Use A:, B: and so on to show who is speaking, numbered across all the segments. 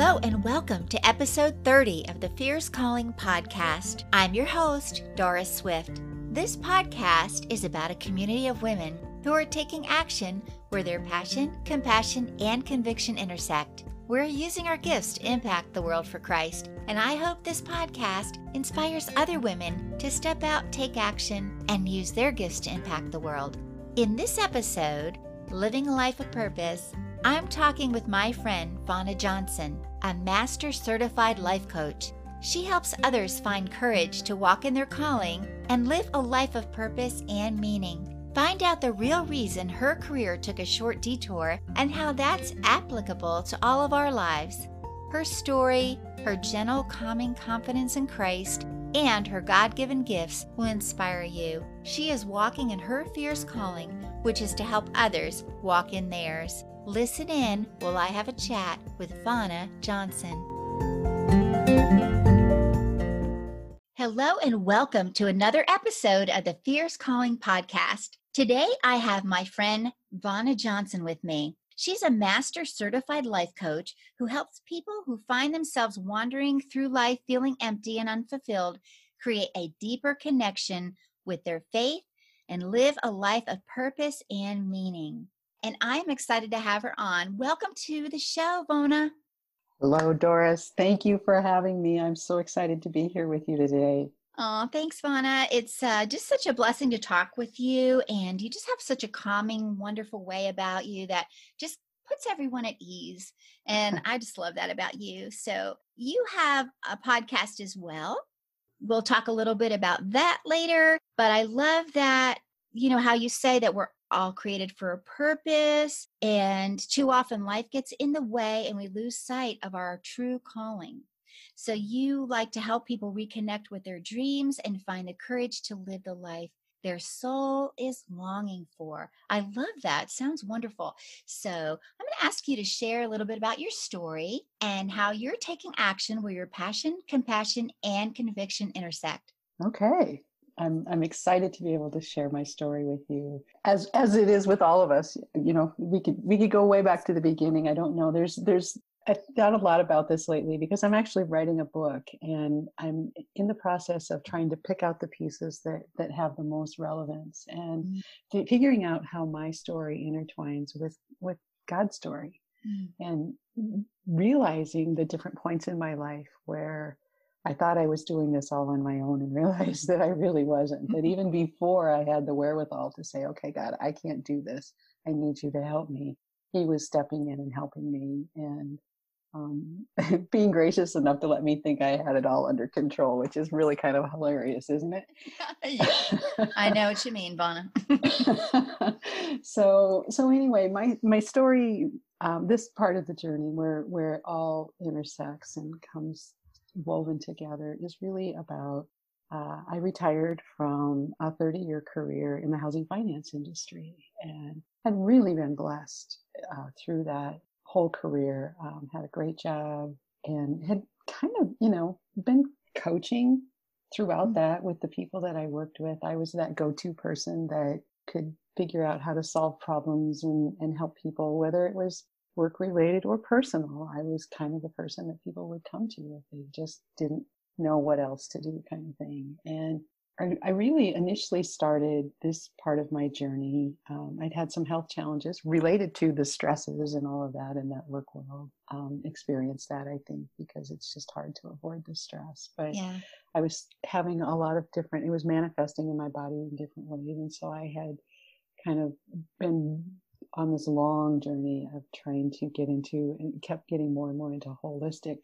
A: Hello and welcome to episode 30 of the Fierce Calling podcast. I'm your host, Doris Swift. This podcast is about a community of women who are taking action where their passion, compassion, and conviction intersect. We're using our gifts to impact the world for Christ, and I hope this podcast inspires other women to step out, take action, and use their gifts to impact the world. In this episode, Living a Life of Purpose, I'm talking with my friend Vona Johnson, a master certified life coach. She helps others find courage to walk in their calling and live a life of purpose and meaning. Find out the real reason her career took a short detour and how that's applicable to all of our lives. Her story, her gentle, calming confidence in Christ, and her God given gifts will inspire you. She is walking in her fierce calling, which is to help others walk in theirs. Listen in while I have a chat with Vona Johnson. Hello and welcome to another episode of the Fierce Calling podcast. Today I have my friend Vona Johnson with me. She's a master certified life coach who helps people who find themselves wandering through life feeling empty and unfulfilled create a deeper connection with their faith and live a life of purpose and meaning and I'm excited to have her on. Welcome to the show, Vona.
B: Hello, Doris. Thank you for having me. I'm so excited to be here with you today.
A: Oh, thanks, Vona. It's uh, just such a blessing to talk with you, and you just have such a calming, wonderful way about you that just puts everyone at ease. And I just love that about you. So, you have a podcast as well. We'll talk a little bit about that later, but I love that, you know, how you say that we're all created for a purpose. And too often life gets in the way and we lose sight of our true calling. So you like to help people reconnect with their dreams and find the courage to live the life their soul is longing for. I love that. Sounds wonderful. So, I'm going to ask you to share a little bit about your story and how you're taking action where your passion, compassion, and conviction intersect.
B: Okay. I'm I'm excited to be able to share my story with you. As as it is with all of us, you know, we could we could go way back to the beginning. I don't know. There's there's I've thought a lot about this lately because I'm actually writing a book and I'm in the process of trying to pick out the pieces that that have the most relevance and mm. figuring out how my story intertwines with with God's story mm. and realizing the different points in my life where I thought I was doing this all on my own and realized that I really wasn't. That even before I had the wherewithal to say, okay, God, I can't do this. I need you to help me. He was stepping in and helping me and um, being gracious enough to let me think I had it all under control, which is really kind of hilarious, isn't it?
A: yeah. I know what you mean, Vona.
B: so, so anyway, my my story, um, this part of the journey where where it all intersects and comes woven together is really about uh, I retired from a 30 year career in the housing finance industry and had really been blessed uh, through that whole career. Um, had a great job and had kind of, you know, been coaching throughout mm-hmm. that with the people that I worked with. I was that go to person that could figure out how to solve problems and, and help people, whether it was work related or personal. I was kind of the person that people would come to if they just didn't know what else to do, kind of thing. And I, really initially started this part of my journey. Um, I'd had some health challenges related to the stresses and all of that in that work world. Um, experienced that, I think, because it's just hard to avoid the stress. But yeah. I was having a lot of different, it was manifesting in my body in different ways. And so I had kind of been on this long journey of trying to get into and kept getting more and more into holistic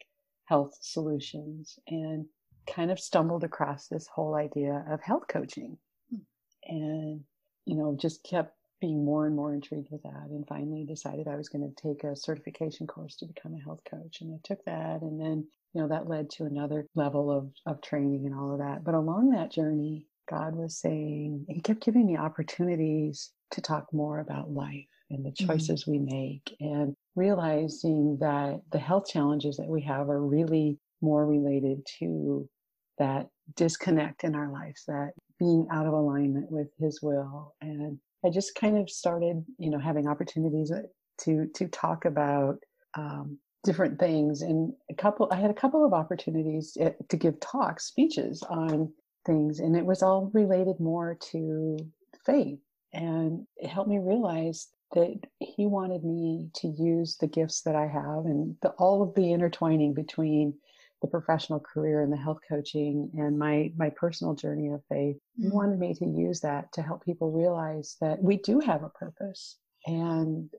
B: health solutions and kind of stumbled across this whole idea of health coaching. Hmm. And you know just kept being more and more intrigued with that and finally decided I was going to take a certification course to become a health coach. And I took that and then you know that led to another level of of training and all of that. But along that journey God was saying he kept giving me opportunities to talk more about life and the mm-hmm. choices mm-hmm. we make and realizing that the health challenges that we have are really more related to that disconnect in our lives that being out of alignment with his will and i just kind of started you know having opportunities uh, to to talk about um, different things and a couple i had a couple of opportunities eh, to give talks speeches on things and it was all related more to faith and it helped me realize that he wanted me to use the gifts that i have and the, all of the intertwining between the professional career and the health coaching and my my personal journey of faith mm-hmm. he wanted me to use that to help people realize that we do have a purpose and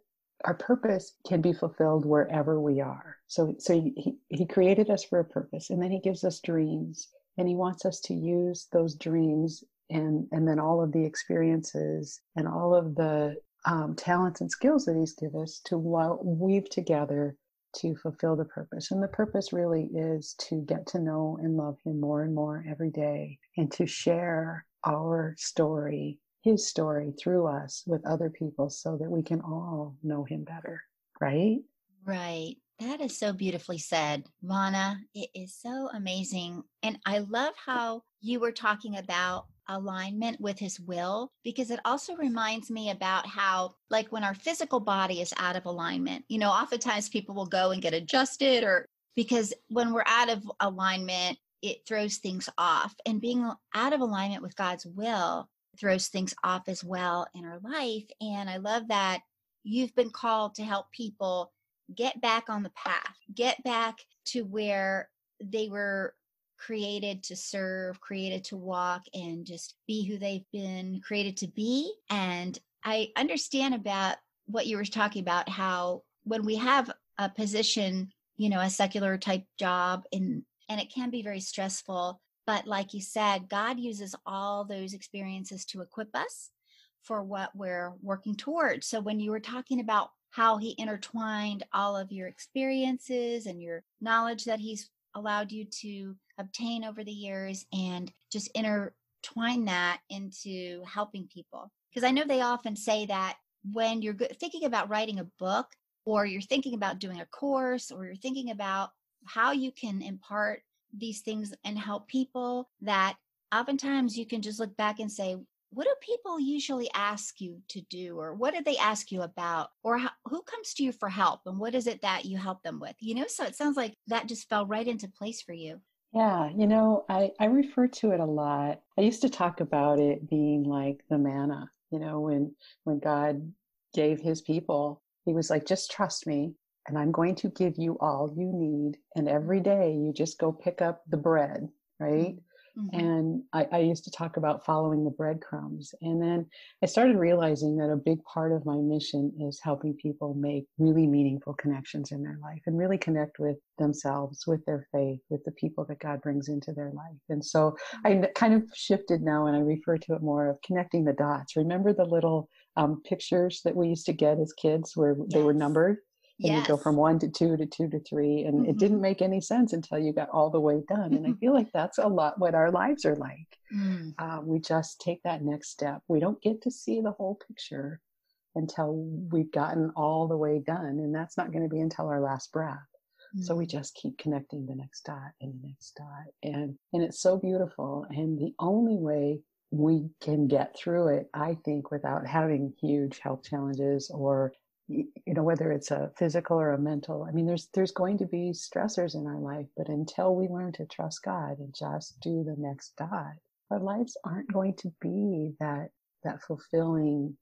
B: our purpose can be fulfilled wherever we are. So, so he, he created us for a purpose and then he gives us dreams and he wants us to use those dreams and, and then all of the experiences and all of the um, talents and skills that he's given us to weave together to fulfill the purpose. And the purpose really is to get to know and love him more and more every day and to share our story his story through us with other people so that we can all know him better, right?
A: Right. That is so beautifully said, Vona. It is so amazing. And I love how you were talking about alignment with his will because it also reminds me about how like when our physical body is out of alignment you know oftentimes people will go and get adjusted or because when we're out of alignment it throws things off and being out of alignment with god's will throws things off as well in our life. And I love that you've been called to help people get back on the path, get back to where they were created to serve, created to walk, and just be who they've been created to be. And I understand about what you were talking about how when we have a position, you know, a secular type job and and it can be very stressful but like you said, God uses all those experiences to equip us for what we're working towards. So when you were talking about how he intertwined all of your experiences and your knowledge that he's allowed you to obtain over the years and just intertwine that into helping people. Because I know they often say that when you're thinking about writing a book or you're thinking about doing a course or you're thinking about how you can impart these things and help people that oftentimes you can just look back and say, what do people usually ask you to do? or what do they ask you about? or how, who comes to you for help and what is it that you help them with? You know so it sounds like that just fell right into place for you
B: yeah you know i i refer to it a lot i used to talk about it being like the manna you know when when god gave his people he was like just trust me and I'm going to give you all you need. And every day you just go pick up the bread, right? Mm-hmm. And I, I, used to talk about following the breadcrumbs. And then I started realizing that a big part of my mission is helping people make really meaningful connections in their life and really connect with themselves, with their faith, with the people that God brings into their life. And so I kind of shifted now and I refer to it more of connecting the dots. Remember the little um, pictures that we used to get as kids where yes. they were numbered? And yes. you go from one to two to two to three and mm-hmm. it didn't make any sense until you got all the way done and i feel like that's a lot what our lives are like mm. uh, we just take that next step we don't get to see the whole picture until we've gotten all the way done and that's not going to be until our last breath mm. so we mm. just keep connecting the next dot and the next dot and and it's so beautiful and the only way we can get through it, I think, without having huge health challenges or you know whether it's a physical or a mental i mean there's there's going to be stressors in our life but until we learn to trust god and just do the next dot our lives aren't going to be that that fulfilling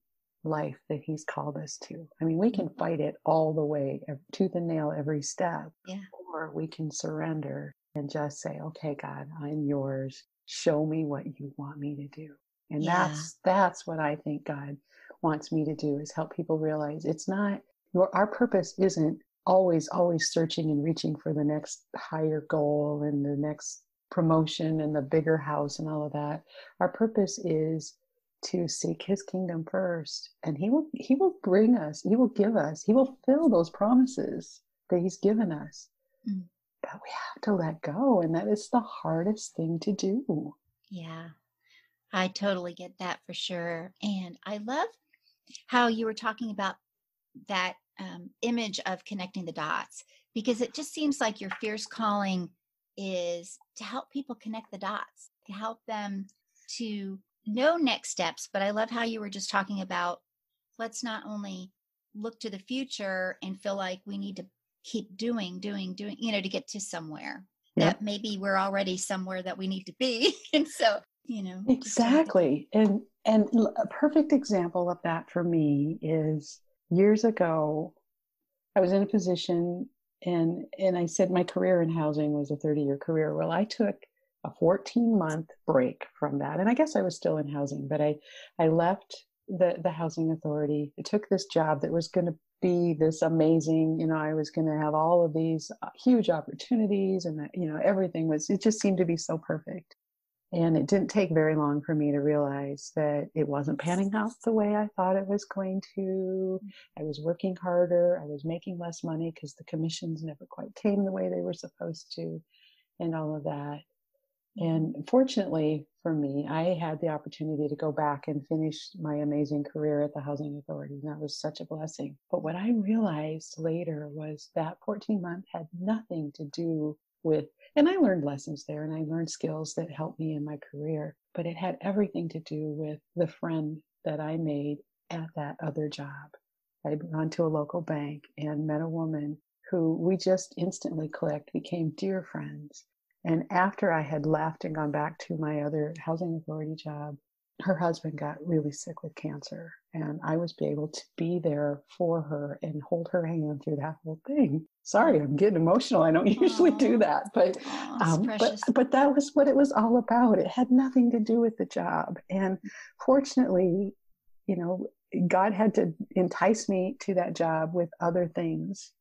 B: life that he's called us to i mean we can mm-hmm. fight it all the way tooth and nail every step
A: yeah.
B: or we can surrender and just say okay god i'm yours show me what you want me to do and yeah. that's that's what i think god wants me to do is help people realize it's not your our purpose isn't always always searching and reaching for the next higher goal and the next promotion and the bigger house and all of that. Our purpose is to seek his kingdom first and he will he will bring us he will give us he will fill those promises that he's given us. Mm. but we have to let go and that is the hardest thing to do.
A: Yeah. I totally get that for sure and i love how you were talking about that um, image of connecting the dots because it just seems like your fierce calling is to help people connect the dots to help them to know next steps but i love how you were just talking about let's not only look to the future and feel like we need to keep doing, doing, doing, you know, to get to somewhere that maybe we're already somewhere that we need to be. and so, you know,
B: exactly. And, and a perfect example of that for me is years ago, I was in a position and, and I said my career in housing was a 30 year career. Well, I took a 14 month break from that. And I guess I was still in housing, but I, I left the, the housing authority. I took this job that was going to be this amazing, you know, I was going to have all of these uh, huge opportunities and that, you know, everything was, it just seemed to be so perfect. And it didn't take very long for me to realize that it wasn't panning out the way I thought it was going to. I was working harder. I was making less money because the commissions never quite came the way they were supposed to, and all of that. And fortunately for me, I had the opportunity to go back and finish my amazing career at the Housing Authority. And that was such a blessing. But what I realized later was that 14 months had nothing to do with, and I learned lessons there and I learned skills that helped me in my career, but it had everything to do with the friend that I made at that other job. I'd gone to a local bank and met a woman who we just instantly clicked, became dear friends. And after I had left and gone back to my other housing authority job, her husband got really sick with cancer. And I was able to be there for her and hold her hand through that whole thing. Sorry, I'm getting emotional. I don't usually Aww. do that, but um, but but that was what it was all about. It had nothing to do with the job. And fortunately, you know, God had to entice me to that job with other things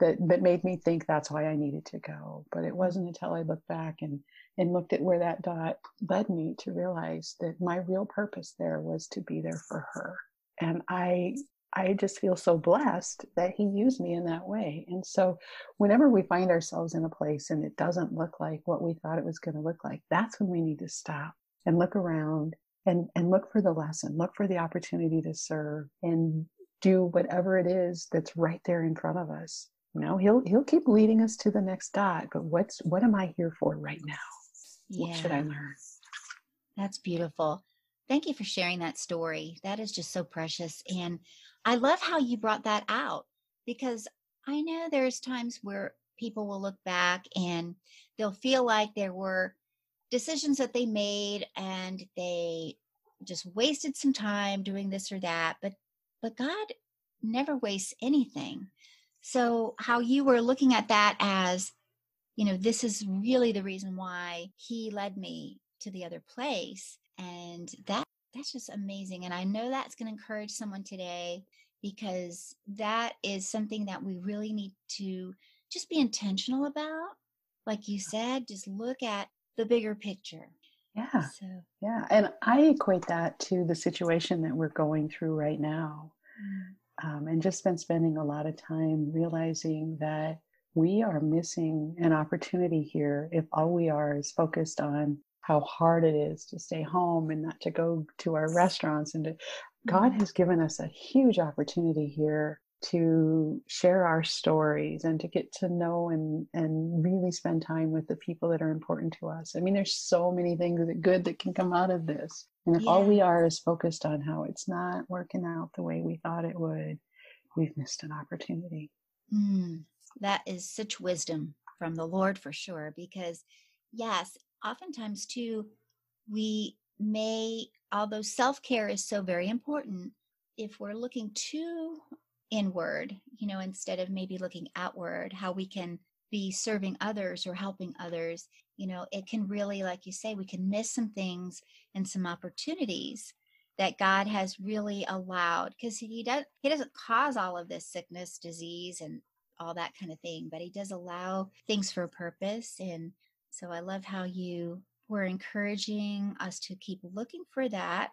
B: that that made me think that's why I needed to go. But it wasn't until I looked back and and looked at where that dot led me to realize that my real purpose there was to be there for her. And I I just feel so blessed that he used me in that way. And so whenever we find ourselves in a place and it doesn't look like what we thought it was going to look like, that's when we need to stop and look around and, and look for the lesson, look for the opportunity to serve and do whatever it is that's right there in front of us you know, he'll he'll keep leading us to the next dot, but what's what am I here for right now? Yeah. What should I learn?
A: That's beautiful. Thank you for sharing that story. That is just so precious. And I love how you brought that out because I know there's times where people will look back and they'll feel like there were decisions that they made and they just wasted some time doing this or that. But but God never wastes anything. So, how you were looking at that as, you know, this is really the reason why he led me to the other place. And that that's just amazing. And I know that's going to encourage someone today because that is something that we really need to just be intentional about. Like you said, just look at the bigger picture.
B: Yeah. So. Yeah. And I equate that to the situation that we're going through right now. Mm. Um, and just been spending a lot of time realizing that we are missing an opportunity here if all we are is focused on how hard it is to stay home and not to go to our restaurants and to, God mm-hmm. has given us a huge opportunity here to share our stories and to get to know and and really spend time with the people that are important to us. I mean, there's so many things that good that can come out of this. And if yeah. all we are is focused on how it's not working out the way we thought it would, we've missed an opportunity.
A: Mm, that is such wisdom from the Lord for sure. Because, yes, oftentimes too, we may, although self care is so very important, if we're looking too inward, you know, instead of maybe looking outward, how we can be serving others or helping others, you know, it can really, like you say, we can miss some things and some opportunities that God has really allowed because he does he doesn't cause all of this sickness, disease and all that kind of thing, but he does allow things for a purpose and so I love how you were encouraging us to keep looking for that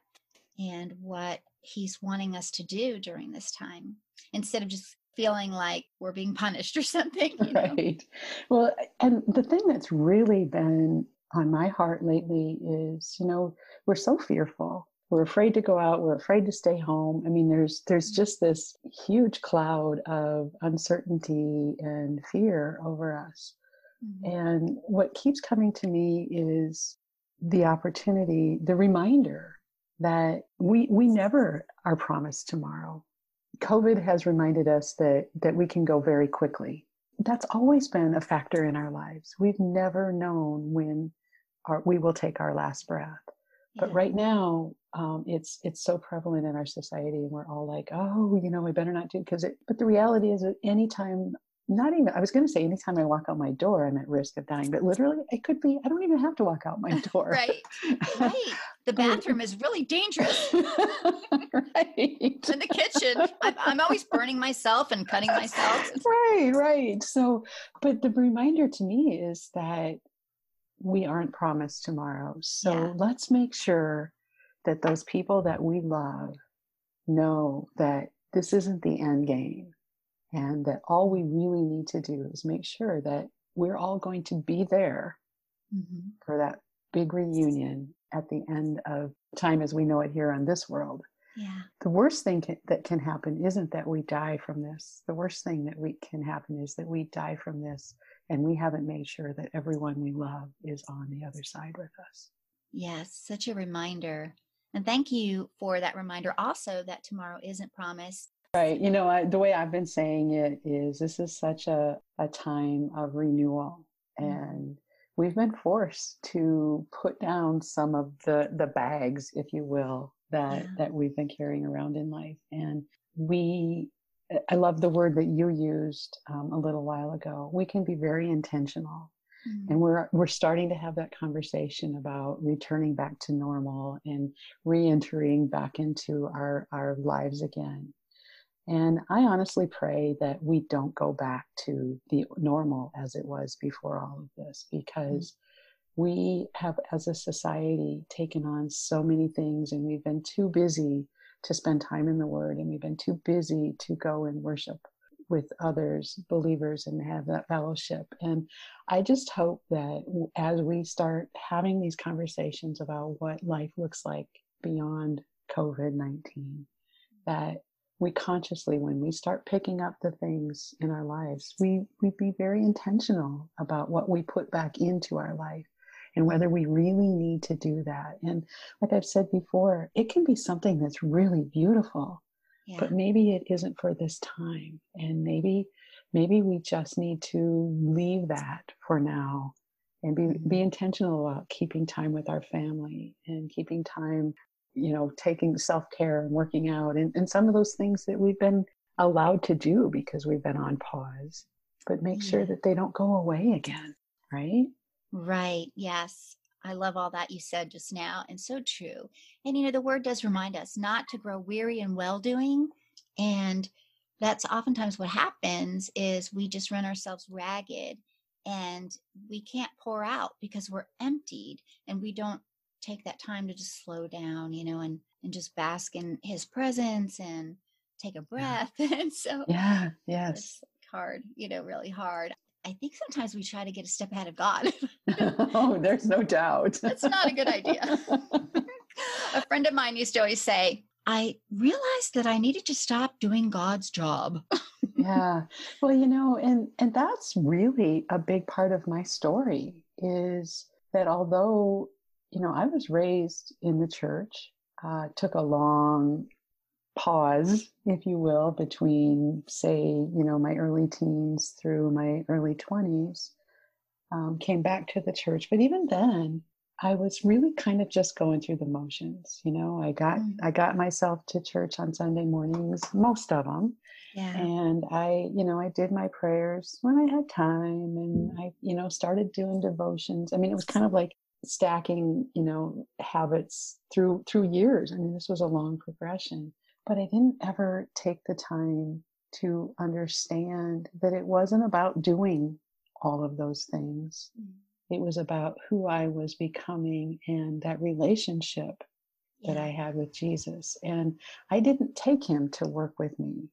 A: and what he's wanting us to do during this time instead of just feeling like we're being punished or something. You know?
B: Right. Well, and the thing that's really been on my heart lately is, you know, we're so fearful. We're afraid to go out. We're afraid to stay home. I mean, there's there's just this huge cloud of uncertainty and fear over us. Mm-hmm. And what keeps coming to me is the opportunity, the reminder that we we never are promised tomorrow COVID has reminded us that that we can go very quickly. That's always been a factor in our lives. We've never known when our, we will take our last breath. But yeah. right now, um, it's it's so prevalent in our society, and we're all like, "Oh, you know, we better not do." Because it. But the reality is, that anytime not even i was going to say anytime i walk out my door i'm at risk of dying but literally it could be i don't even have to walk out my door.
A: Right right. The um, bathroom is really dangerous. Right. In the kitchen I'm, I'm, always burning myself and cutting myself.
B: Right right. So but the reminder to me is that we aren't promised tomorrow so yeah. let's make sure that those people that we love know that this isn't the end game and that all we really need to do is make sure that we're all going to be there mm-hmm. for that big reunion at the end of time as we know it here on this world.
A: Yeah.
B: The worst thing can, that can happen isn't that we die from this. The worst thing that we can happen is that we die from this and we haven't made sure that everyone we love is on the other side with us.
A: Yes, such a reminder. And thank you for that reminder also that tomorrow isn't promised
B: Right. You know, I, the way I've been saying it is this is such a, a time of renewal. Mm-hmm. And we've been forced to put down some of the, the bags, if you will, that, yeah. that we've been carrying around in life. And we, I love the word that you used um, a little while ago. We can be very intentional. Mm-hmm. And we're we're starting to have that conversation about returning back to normal and re-entering back into our our lives again. And I honestly pray that we don't go back to the normal as it was before all of this because mm-hmm. we have, as a society, taken on so many things and we've been too busy to spend time in the Word and we've been too busy to go and worship with others, believers, and have that fellowship. And I just hope that as we start having these conversations about what life looks like beyond COVID 19, that we consciously when we start picking up the things in our lives we we be very intentional about what we put back into our life and whether we really need to do that and like i've said before it can be something that's really beautiful yeah. but maybe it isn't for this time and maybe maybe we just need to leave that for now and be, mm-hmm. be intentional about keeping time with our family and keeping time you know, taking self care and working out and, and some of those things that we've been allowed to do because we've been on pause, but make mm-hmm. sure that they don't go away again, right?
A: Right. Yes. I love all that you said just now, and so true. And you know, the word does remind us not to grow weary in well doing. And that's oftentimes what happens is we just run ourselves ragged and we can't pour out because we're emptied and we don't take that time to just slow down, you know, and and just bask in his presence and take a breath. Yeah. and so
B: Yeah, yes. It's
A: hard, you know, really hard. I think sometimes we try to get a step ahead of God.
B: oh, there's no doubt.
A: That's not a good idea. a friend of mine used to always say, I realized that I needed to stop doing God's job.
B: yeah. Well, you know, and and that's really a big part of my story is that although you know, I was raised in the church, uh, took a long pause, if you will, between, say, you know, my early teens through my early 20s, um, came back to the church. But even then, I was really kind of just going through the motions. You know, I got mm. I got myself to church on Sunday mornings, most of them, yeah. and I, you know, I did my prayers when I had time, and I, you know, started doing devotions. I mean, it was kind of like stacking you know habits through through years. I mean this was a long progression but i didn't ever take the time to understand that it wasn't about doing all of those things. Mm. it was about who i was becoming and that relationship that i had with jesus. And i didn't take him to work with me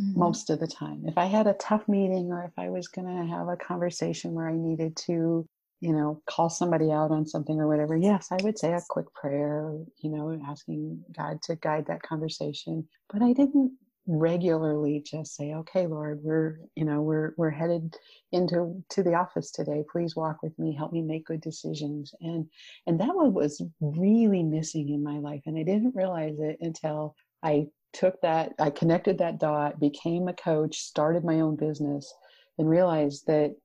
B: mm-hmm. most of the time. If i had a tough meeting or if i was going to have a conversation where i needed to you know, call somebody out on something or whatever, yes, I would say a quick prayer, you know, asking God to guide that conversation. But I didn't regularly just say, okay, Lord, we're, you know, we're, we're headed into, to the office today. Please walk with me, help me make good decisions. And, and that one was really missing in my life. And I didn't realize it until I took that, I connected that dot, became a coach, started my own business, and realized that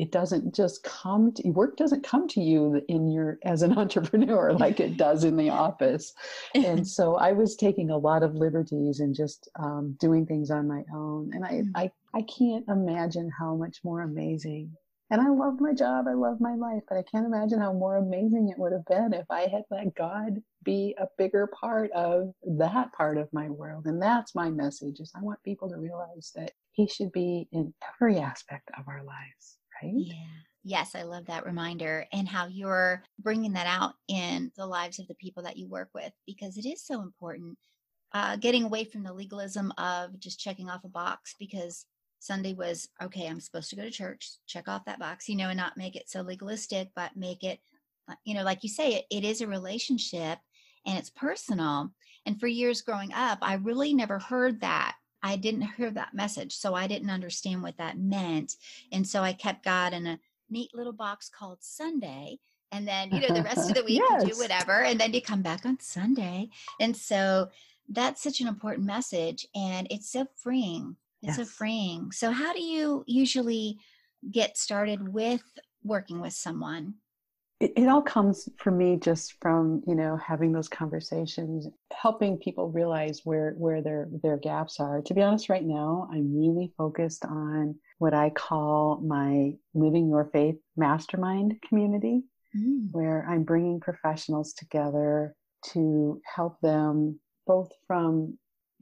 B: it doesn't just come to work doesn't come to you in your as an entrepreneur like it does in the office and so i was taking a lot of liberties and just um, doing things on my own and I, mm. I i can't imagine how much more amazing and I love my job. I love my life, but I can't imagine how more amazing it would have been if I had let God be a bigger part of that part of my world. And that's my message is I want people to realize that he should be in every aspect of our lives, right?
A: Yeah. Yes, I love that reminder and how you're bringing that out in the lives of the people that you work with because it is so important. Uh, getting away from the legalism of just checking off a box because Sunday was, okay, I'm supposed to go to church, check off that box, you know, and not make it so legalistic, but make it, uh, you know, like you say, it, it is a relationship and it's personal. And for years growing up, I really never heard that. I didn't hear that message. So I didn't understand what that meant. And so I kept God in a neat little box called Sunday. And then, you know, the rest of the week yes. you do whatever. And then you come back on Sunday. And so that's such an important message. And it's so freeing it's yes. a freeing. So, how do you usually get started with working with someone?
B: It, it, all comes for me just from you know having those conversations, helping people realize where where their their gaps are. To be honest, right now I'm really focused on what I call my Living Your Faith Mastermind community, mm. where I'm bringing professionals together to help them both from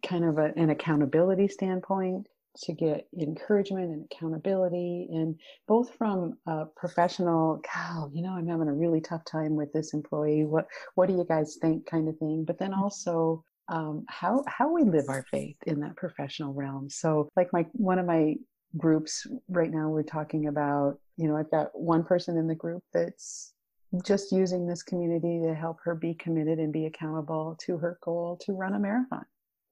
B: kind of a, an accountability standpoint to get encouragement and accountability and both from a professional cal you know i'm having a really tough time with this employee. What what do you guys think? kind of thing but then also um, how how we live our faith in that professional realm. So like my one of my groups right now we're talking about you know i've got one person in the group that's just using this community to help her be committed and be accountable to her goal to run a marathon.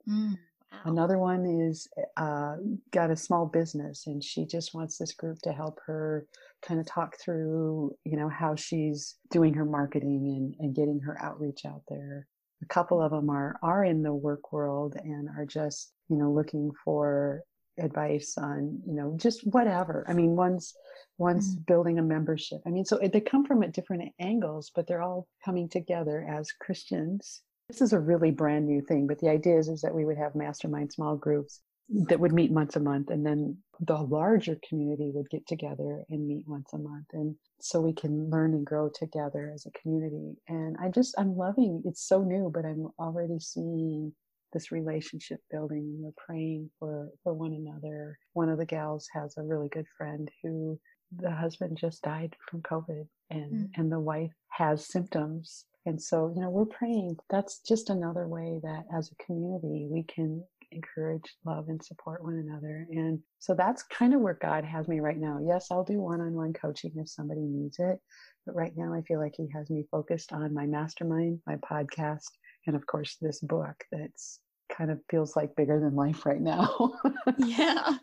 B: Mm. Wow. Another one is uh, got a small business and she just wants this group to help her kind of talk through, you know, how she's doing her marketing and, and getting her outreach out there. A couple of them are, are in the work world and are just, you know, looking for advice on, you know, just whatever. I mean, one's, one's mm-hmm. building a membership. I mean, so they come from at different angles, but they're all coming together as Christians this is a really brand new thing, but the idea is, is that we would have mastermind small groups that would meet once a month and then the larger community would get together and meet once a month. And so we can learn and grow together as a community. And i just i'm loving it's so new but i'm already seeing this relationship building and we're praying for for one another. One of the gals has a really good friend who the husband just died from covid and mm. and the wife has symptoms and so, you know, we're praying. That's just another way that as a community we can encourage, love, and support one another. And so that's kind of where God has me right now. Yes, I'll do one on one coaching if somebody needs it. But right now, I feel like He has me focused on my mastermind, my podcast, and of course, this book that's kind of feels like bigger than life right now.
A: yeah.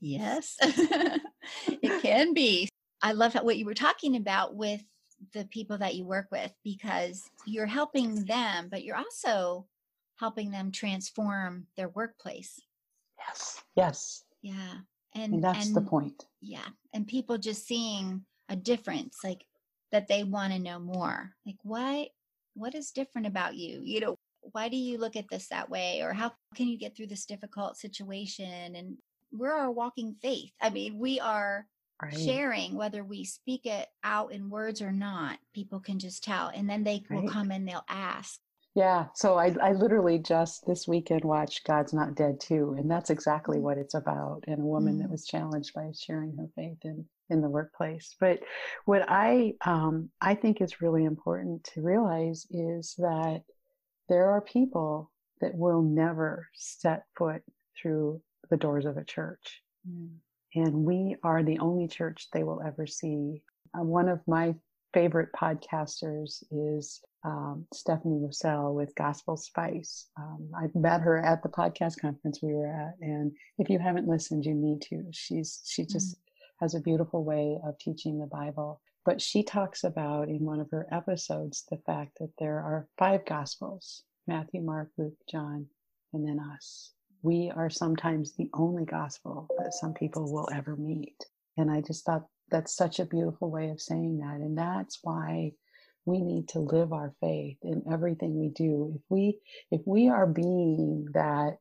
A: Yes. it can be. I love what you were talking about with the people that you work with because you're helping them, but you're also helping them transform their workplace.
B: Yes. Yes.
A: Yeah.
B: And, and that's and, the point.
A: Yeah. And people just seeing a difference, like that they want to know more. Like, why, what is different about you? You know, why do you look at this that way? Or how can you get through this difficult situation? And we're our walking faith. I mean, we are right. sharing, whether we speak it out in words or not, people can just tell. And then they right. will come and they'll ask.
B: Yeah. So I, I literally just this weekend watched God's Not Dead 2. And that's exactly mm. what it's about. And a woman mm. that was challenged by sharing her faith in, in the workplace. But what I um, I think is really important to realize is that there are people that will never set foot through the doors of a church. Mm and we are the only church they will ever see. Uh, one of my favorite podcasters is um, Stephanie Russell with Gospel Spice. Um, I met her at the podcast conference we were at, and if you haven't listened, you need to. She's she just mm-hmm. has a beautiful way of teaching the Bible. But she talks about in one of her episodes the fact that there are five Gospels: Matthew, Mark, Luke, John, and then us. We are sometimes the only gospel that some people will ever meet. And I just thought that's such a beautiful way of saying that. And that's why we need to live our faith in everything we do. If we if we are being that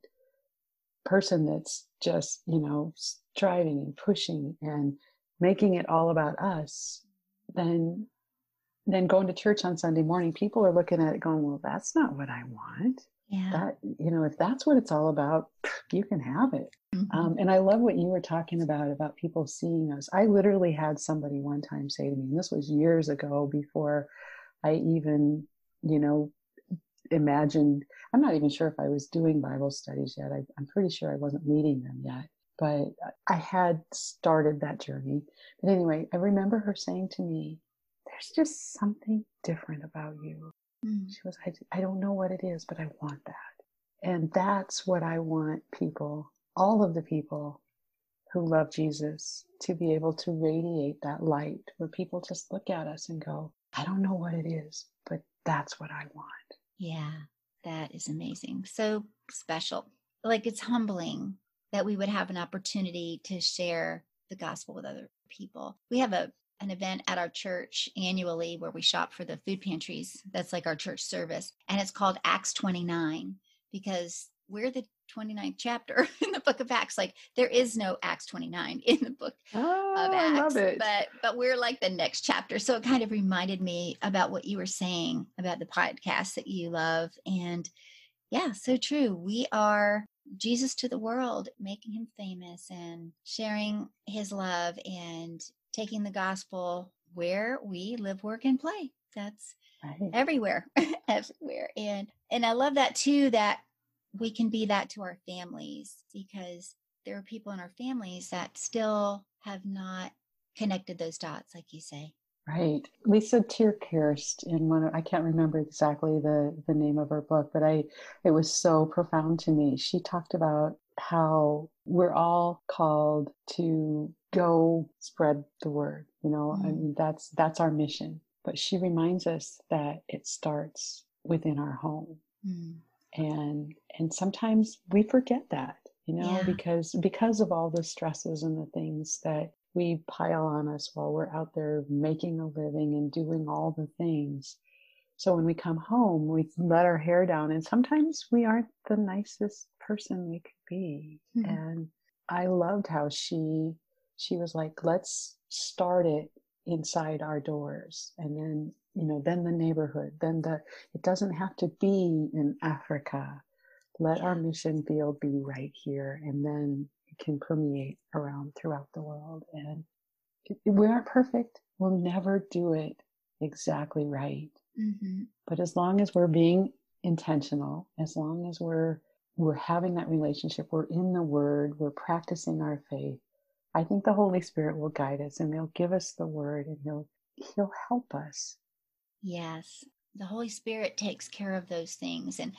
B: person that's just, you know, striving and pushing and making it all about us, then then going to church on Sunday morning, people are looking at it going, well, that's not what I want.
A: Yeah.
B: That, you know, if that's what it's all about, you can have it.
A: Mm-hmm.
B: Um, and I love what you were talking about, about people seeing us. I literally had somebody one time say to me, and this was years ago before I even, you know, imagined, I'm not even sure if I was doing Bible studies yet. I, I'm pretty sure I wasn't leading them yet, but I had started that journey. But anyway, I remember her saying to me, there's just something different about you.
A: Mm.
B: She goes, I, I don't know what it is, but I want that. And that's what I want people, all of the people who love Jesus, to be able to radiate that light where people just look at us and go, I don't know what it is, but that's what I want.
A: Yeah, that is amazing. So special. Like it's humbling that we would have an opportunity to share the gospel with other people. We have a an event at our church annually where we shop for the food pantries. That's like our church service. And it's called Acts 29 because we're the 29th chapter in the book of Acts. Like there is no Acts 29 in the book
B: oh,
A: of Acts. But but we're like the next chapter. So it kind of reminded me about what you were saying about the podcast that you love. And yeah, so true. We are Jesus to the world, making him famous and sharing his love and taking the gospel where we live, work, and play. That's
B: right.
A: everywhere, everywhere. And and I love that too that we can be that to our families because there are people in our families that still have not connected those dots, like you say.
B: Right. Lysa TerKeurst in one of, I can't remember exactly the, the name of her book, but I it was so profound to me. She talked about how we're all called to go spread the word. You know, I
A: Mm.
B: mean that's that's our mission. But she reminds us that it starts within our home.
A: Mm.
B: And and sometimes we forget that, you know,
A: Yeah.
B: because because of all the stresses and the things that we pile on us while we're out there making a living and doing all the things. So when we come home, we let our hair down, and sometimes we aren't the nicest person we could be.
A: Mhm.
B: And I loved how she she was like, let's start it inside our doors, and then you know, then the neighborhood, then the. It doesn't have to be in Africa. Let our mission field be right here, and then it can permeate around throughout the world. And we aren't perfect. We'll never do it exactly right.
A: hmm
B: But as long as we're being intentional, as long as we're we're having that relationship, we're in the word, we're practicing our faith, I think the Holy Spirit will guide us and he'll give us the word and he'll he'll help us.
A: Yes, the Holy Spirit takes care of those things. And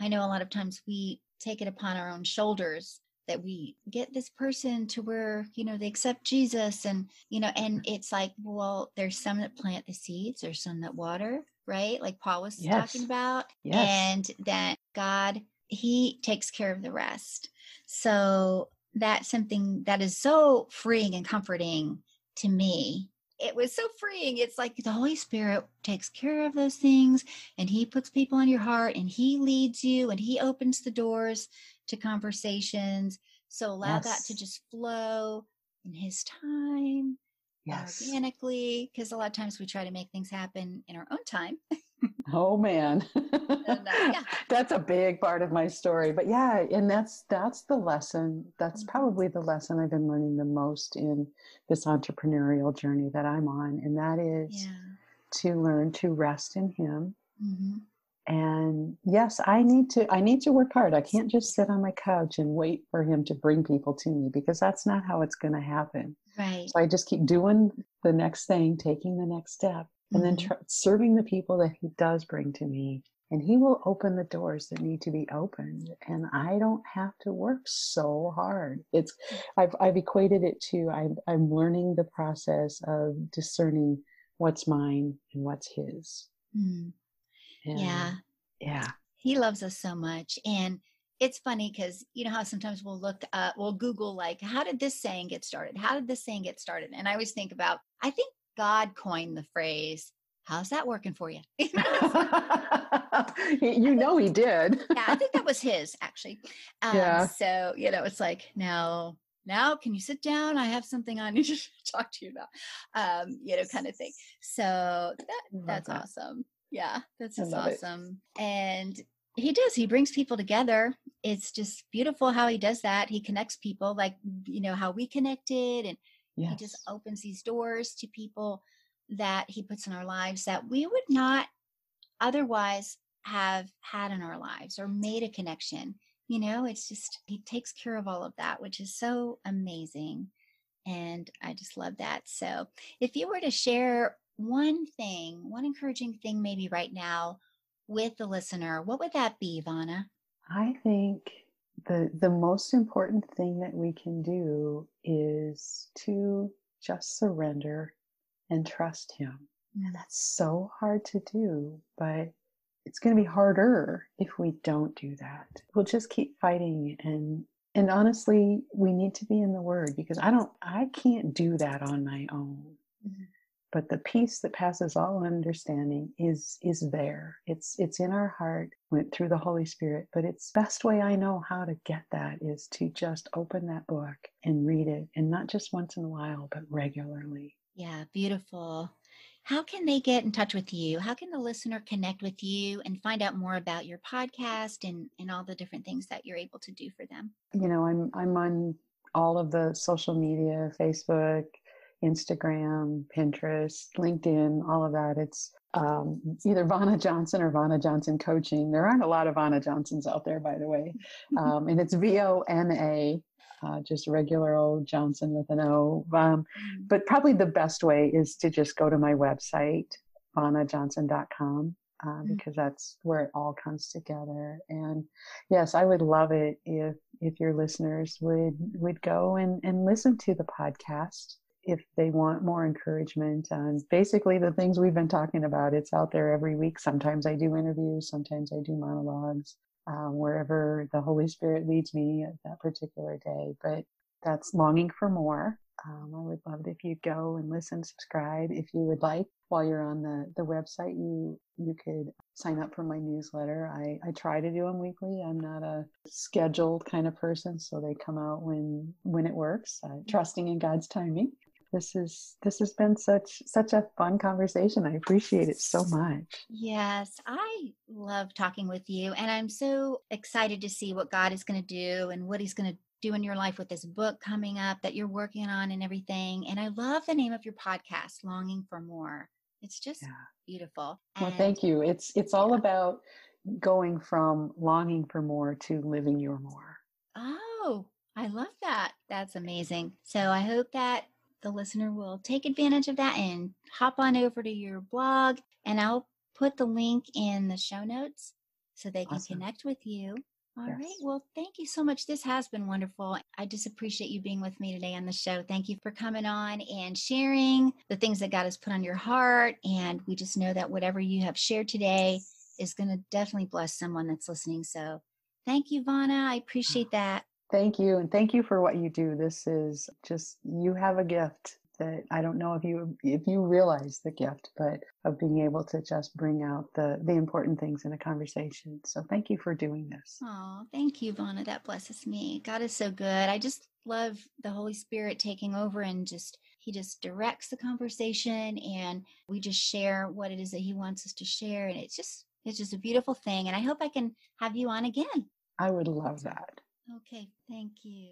A: I know a lot of times we take it upon our own shoulders that we get this person to where, you know, they accept Jesus and, you know, and mm-hmm. it's like, well, there's some that plant the seeds, there's some that water, right? Like Paul was talking about.
B: Yes.
A: And that God, He takes care of the rest. So that's something that is so freeing and comforting to me it was so freeing. It's like the Holy Spirit takes care of those things and He puts people in your heart and He leads you and He opens the doors to conversations. So allow that to just flow in His time
B: Yes.
A: organically. Because a lot of times we try to make things happen in our own time.
B: Oh man.
A: uh, yeah.
B: That's a big part of my story. But yeah, and that's that's the lesson. That's
A: Mhm.
B: probably the lesson I've been learning the most in this entrepreneurial journey that I'm on. And that is
A: Yeah.
B: to learn to rest in him.
A: hmm
B: And yes, I need to I need to work hard. I can't just sit on my couch and wait for him to bring people to me because that's not how it's going to happen.
A: Right.
B: So I just keep doing the next thing, taking the next step, and then
A: Mhm.
B: tr- serving the people that he does bring to me. And he will open the doors that need to be opened. And I don't have to work so hard. It's I've I've equated it to I'm I'm learning the process of discerning what's mine and what's his.
A: Mm.
B: And
A: Yeah.
B: Yeah.
A: He loves us so much. And it's funny because you know how sometimes we'll look uh we'll google like how did this saying get started how did this saying get started and i always think about i think god coined the phrase how's that working for you
B: you know he did.
A: Yeah i think that was his actually. Um, yeah. so you know it's like now now can you sit down? I have something i need to talk to you about. Um you know kind of thing. So that that's that. awesome. Yeah that's just awesome it. and he does he brings people together. It's just beautiful how he does that. He connects people like you know how we connected and yes. he just opens these doors to people that he puts in our lives that we would not otherwise have had in our lives or made a connection you know it's just he takes care of all of that which is so amazing and i just love that so if you were to share one thing one encouraging thing maybe right now with the listener, what would that be, Vona?
B: I think the the most important thing that we can do is to just surrender and trust him. And that's so hard to do, but it's going to be harder if we don't do that. We'll just keep fighting and and honestly, we need to be in the word because I don't I can't do that on my own. But the peace that passes all understanding is is there. It's it's in our heart went through the holy spirit but it's best way i know how to get that is to just open that book and read it and not just once in a while but regularly.
A: Yeah beautiful. How can they get in touch with you? How can the listener connect with you and find out more about your podcast and and all the different things that you're able to do for them?
B: You know i'm i'm on all of the social media facebook Instagram, Pinterest, LinkedIn, all of that. It's um, either Vona Johnson or Vona Johnson Coaching. There aren't a lot of Vona Johnsons out there, by the way. Um, and it's V O N A, uh, just regular old Johnson with an O. Um, but probably the best way is to just go to my website, vonajohnson.com. Uh, mm-hmm. because that's where it all comes together. And yes, I would love it if if your listeners would would go and and listen to the podcast if they want more encouragement on basically the things we've been talking about. It's out there every week. Sometimes I do interviews, sometimes I do monologues, um, wherever the Holy Spirit leads me at that particular day. But that's longing for more. Um, I would love it if you'd go and listen, subscribe if you would like. While you're on the, the website, you you could sign up for my newsletter. I, I try to do them weekly. I'm not a scheduled kind of person, so they come out when when it works. Uh, trusting in God's timing this is this has been such such a fun conversation i appreciate it so much
A: yes i love talking with you and i'm so excited to see what god is going to do and what he's going to do in your life with this book coming up that you're working on and everything and i love the name of your podcast longing for more it's just yeah. beautiful
B: well thank you it's it's all yeah. about going from longing for more to living your more
A: oh I love that. That's amazing. So I hope that the listener will take advantage of that and hop on over to your blog. And I'll put the link in the show notes so they can awesome. connect with you. All yes. right. Well, thank you so much. This has been wonderful. I just appreciate you being with me today on the show. Thank you for coming on and sharing the things that God has put on your heart. And we just know that whatever you have shared today is going to definitely bless someone that's listening. So thank you, Vona. I oh. appreciate that.
B: Thank you. And thank you for what you do. This is just, you have a gift that I don't know if you if you realize the gift, but of being able to just bring out the the important things in a conversation. So thank you for doing this.
A: Oh, thank you, Vona. That blesses me. God is so good. I just love the Holy Spirit taking over and just he just directs the conversation and we just share what it is that he wants us to share and it's just it's just a beautiful thing and I hope I can have you on again.
B: I would love that.
A: Okay, thank you.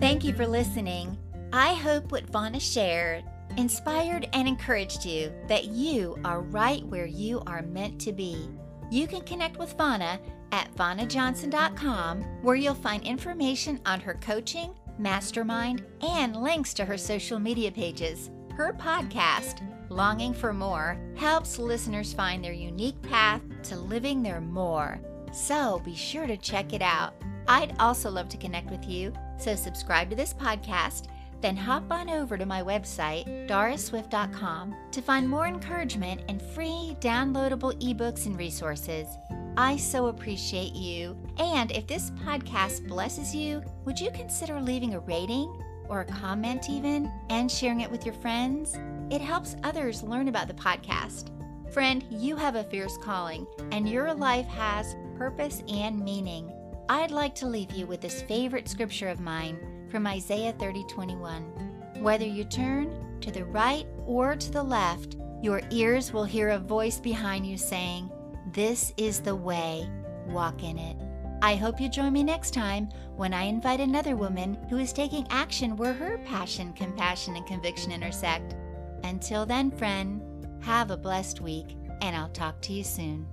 A: Thank you for listening. I hope what Vona shared inspired and encouraged you that you are right where you are meant to be. You can connect with Vona at vonajohnson.com, where you'll find information on her coaching, mastermind, and links to her social media pages. Her podcast, Longing for More, helps listeners find their unique path to living their more. So be sure to check it out. I'd also love to connect with you, so subscribe to this podcast, then hop on over to my website, dorisswift.com, to find more encouragement and free downloadable ebooks and resources. I so appreciate you. And if this podcast blesses you, would you consider leaving a rating or a comment, even, and sharing it with your friends? It helps others learn about the podcast. Friend, you have a fierce calling, and your life has purpose and meaning. I'd like to leave you with this favorite scripture of mine from Isaiah 30 21. Whether you turn to the right or to the left, your ears will hear a voice behind you saying, This is the way, walk in it. I hope you join me next time when I invite another woman who is taking action where her passion, compassion, and conviction intersect. Until then, friend, have a blessed week, and I'll talk to you soon.